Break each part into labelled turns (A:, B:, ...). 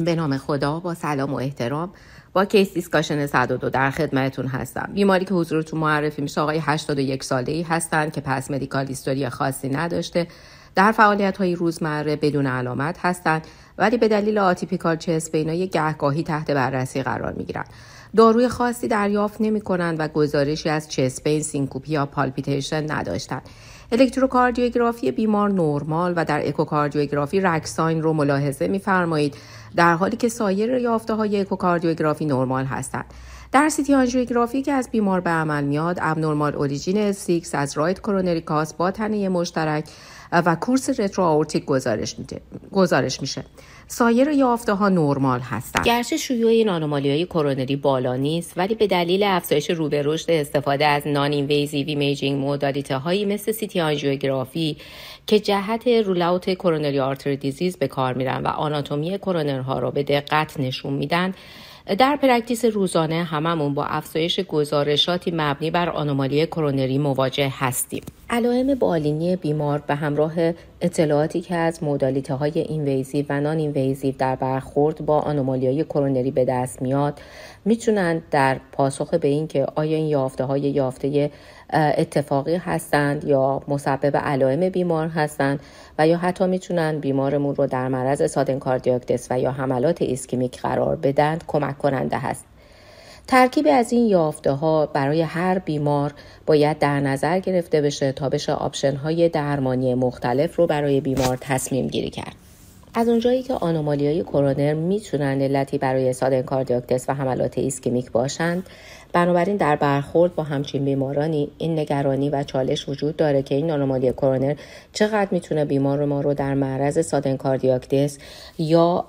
A: به نام خدا با سلام و احترام با case discussion 102 در خدمتتون هستم. بیماری که حضورتون معرفی میشه آقای 81 ساله ای هستند که past medical history خاصی نداشته. در فعالیت های روزمره بدون علامت هستند ولی به دلیل atypical chest pain ها گهگاهی تحت بررسی قرار می گیرند. داروی خاصی دریافت نمی کنند و گزارشی از chest pain، syncope ی یا palpitation نداشتند. الکتروکاردیوگرافی بیمار نرمال و در اکوکاردیوگرافی RAC sign رو ملاحظه میفرمایید در حالی که سایر یافته های اکوکاردیوگرافی نرمال هستند. در CT آنژیوگرافی که از بیمار به عمل میاد abnormal origin Cx از right coronary cusp با تنه مشترک و course retroaortic گزارش, گزارش میشه. سایر یافته ها نرمال هستند. گرچه شیوع این anomaly های کرونری بالا نیست ولی به دلیل افزایش رو به رشد استفاده از non-invasive imaging modality هایی مثل CT آنژیوگرافی که جهت rule out coronary artery disease به کار میرن و آناتومی کرونرها را به دقت نشون میدن در practice روزانه هممون با افزایش گزارشاتی مبنی بر آنومالی کرونری مواجه هستیم. علائم بالینی بیمار به همراه اطلاعاتی که از مودالیته های invasive و non-invasive در برخورد با آنومالی های کرونری به دست میاد می‌تونند در پاسخ به این که آیا این یافته های یافته اتفاقی هستند یا مسبب علائم بیمار هستند و یا حتی می‌تونن بیمارمون رو در معرض sudden cardiac death و یا حملات ایسکمیک قرار بدن کمک کننده هست ترکیب از این یافته ها برای هر بیمار باید در نظر گرفته بشه تا بشه option های درمانی مختلف رو برای بیمار تصمیم گیری کرد. از اونجایی که آنومالی های کرونر می‌تونن علتی برای sudden cardiac death و حملات ایسکمیک باشند بنابراین در برخورد با همچین بیمارانی این نگرانی و چالش وجود داره که این آنومالی کرونر چقدر می‌تونه بیمار ما رو در معرض sudden cardiac death یا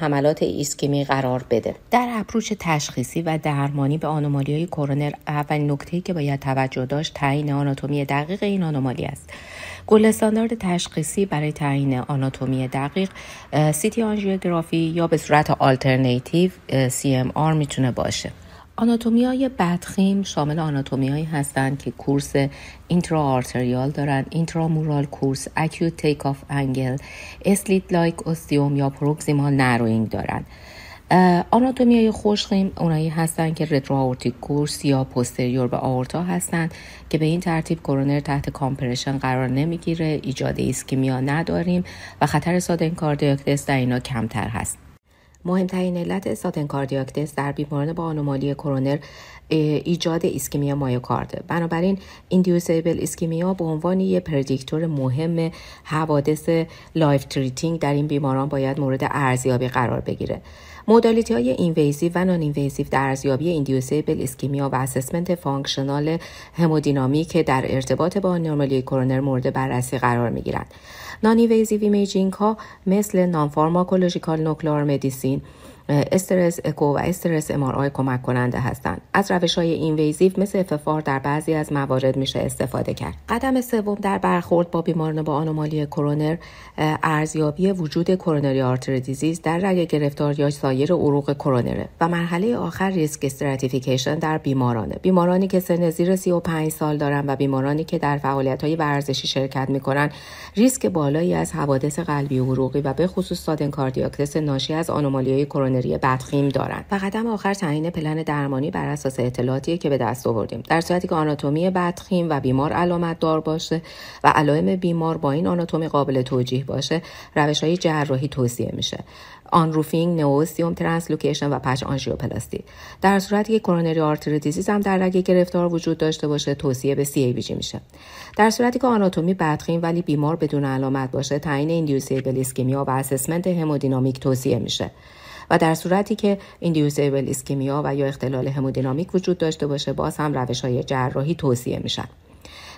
A: حملات ایسکمی قرار بده. در approach تشخیصی و درمانی به آنومالی های کرونر اولین نکته که باید توجه داشت تعیین آناتومی دقیق این آنومالی است. gold standard تشخیصی برای تعیین آناتومی دقیق CT آنژیوگرافی یا به صورت alternative CMR می‌تونه باشه. آناتومی های بدخیم شامل آناتومی هایی هستند که course interarterial دارن intramural course acute take-off angle slit-like ostium یا proximal narrowing دارن. آناتومی های خوشخیم اونایی هستند که retroaortic course یا posterior به aorta هستند که به این ترتیب کرونر تحت compression قرار نمی‌گیره ایجاد ischemia نداریم و خطر sudden cardiac death در اینا کمتر هست. مهمترین علت sudden cardiac death در بیماران با آنومالی کرونر ایجاد ischemia مایوکارد بنابراین inducible ischemia به عنوان یک predictor مهم حوادث life-threatening در این بیماران باید مورد ارزیابی قرار بگیره modality های invasive و non-invasive در ارزیابی inducible ischemia و assessment functional همودینامیک در ارتباط با آنومالی کرونر مورد بررسی قرار می گیرند. non-invasive imaging ها مثل non-pharmacological nuclear medicine scan stress echo و stress MR کمک کننده هستند. از روش های invasive مثل FFR در بعضی از موارد میشه استفاده کرد. قدم سوم در برخورد با بیماران با آنومالی کرونر ارزیابی وجود coronary artery disease در رگ گرفتار یا سایر عروق کرونره و مرحله آخر risk stratification در بیمارانه. بیمارانی که سن زیر 35 سال دارن و بیمارانی که در فعالیت های ورزشی شرکت می‌کنن ریسک بالایی از حوادث قلبی و عروقی و به خصوص sudden cardiac death ناشی از آنومالی کرونر کرونری بدخیم دارند و قدم آخر تعیین پلن درمانی بر اساس اطلاعاتی که به دست آوردیم. در صورتی که آناتومی بدخیم و بیمار علامت دار باشه و علائم بیمار با این آناتومی قابل توجیه باشه روش های جراحی توصیه میشه. unroofing، neo-ostium translocation و patch angioplasty. در صورتی که coronary artery هم در رگ گرفتار وجود داشته باشه توصیه به CABG میشه. در صورتی که آناتومی بدخیم ولی بیمار بدون علامت باشه تعیین inducible ischemia و assessment همودینامیک توصیه میشه. و در صورتی که inducible ischemia و یا اختلال همودینامیک وجود داشته باشه باز هم روش های جراحی توصیه میشن.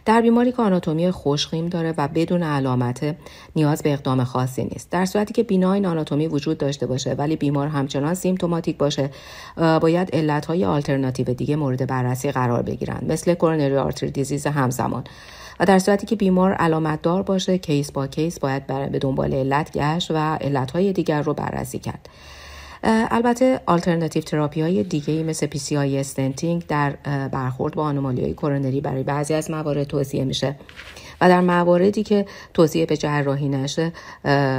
A: در بیماری که آناتومی خوشخیم داره و بدون علامت نیاز به اقدام خاصی نیست. در صورتی که benign آناتومی وجود داشته باشه ولی بیمار همچنان symptomatic باشه باید علتهای آلترناتیو دیگه مورد بررسی قرار بگیرن مثل coronary artery disease همزمان. و در صورتی که بیمار علامت دار باشه case by case باید به دنبال علت گشت و علتهای دیگر رو بررسی کرد. البته alternative therapy های دیگه ای مثل آی stenting در برخورد با آنومالی های کرونری برای بعضی از موارد توصیه میشه. و در مواردی که توصیه به جراحی نشه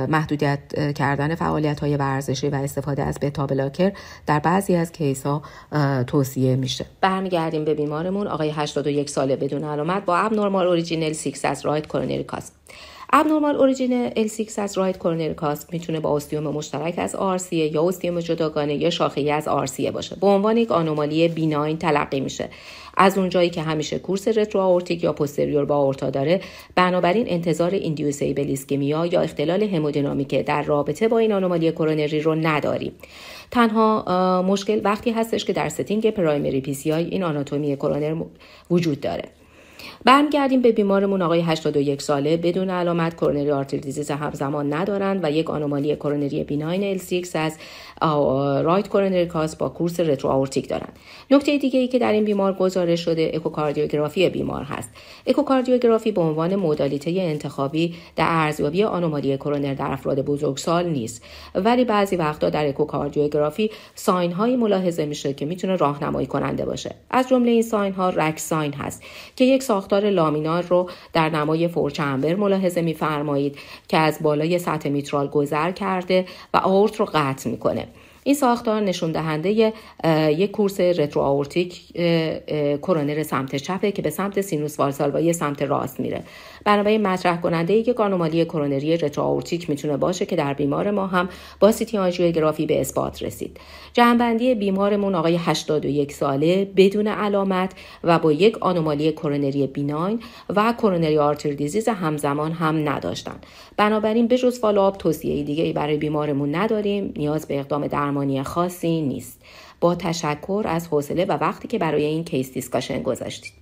A: محدودیت کردن فعالیت های ورزشی و استفاده از beta blocker در بعضی از case ها توصیه میشه. برمیگردیم به بیمارمون. آقای 81 ساله بدون علامت با abnormal origin LCX از right coronary cusp abnormal origin LCX از right coronary cusp می‌تونه با ostium مشترک از RCA یا ostium جداگانه یا شاخه از RCA باشه. به عنوان یک آنومالی benign تلقی میشه. از اونجایی که همیشه course retroaortic یا posterior با aorta داره بنابراین انتظار inducible ischemia یا اختلال همودینامیک در رابطه با این آنومالی کرونری رو نداریم. تنها مشکل وقتی هستش که در setting primary PCI این آناتومی کرونر وجود داره. برمیگردیم به بیمارمون. آقای 81 ساله بدون علامت coronary artery disease همزمان ندارند و یک آنومالی کرونری بیناین L6 از رایت کرونری کاس با course retroaortic دارند. نکته دیگه ای که در این بیمار گزارش شده اکوکاردیوگرافی بیمار هست. اکوکاردیوگرافی به عنوان مدالیته انتخابی در ارزیابی آنومالی کرونر در افراد بزرگسال نیست. ولی بعضی وقتا در اکوکاردیوگرافی sign هایی ملاحظه میشه که می‌تونه راهنمایی کننده باشه. از جمله این sign ها RAC sign هست که یک ساختار laminar رو در نمای four-chamber ملاحظه میفرمایید که از بالای سطح میترال گذر کرده و آورت رو قطع می‌کنه. این ساختار نشون دهنده یک course retroaortic کرونر سمت چپه که به سمت سینوس والسالوایی سمت راست میره. بنابراین مطرح کننده یک آنومالی کرونری retroaortic می‌تونه باشه که در بیمار ما هم با CT آنژیوگرافی به اثبات رسید. جمع‌بندی بیمارمون آقای 81 ساله بدون علامت و با یک آنومالی کرونری benign و coronary artery disease همزمان هم نداشتن. بنابراین به جز follow-up توصیه دیگه برای بیمارمون نداریم نیاز به اقدام درمانی خاصی نیست. با تشکر از حوصله و وقتی که برای این case discussion گذاشتید.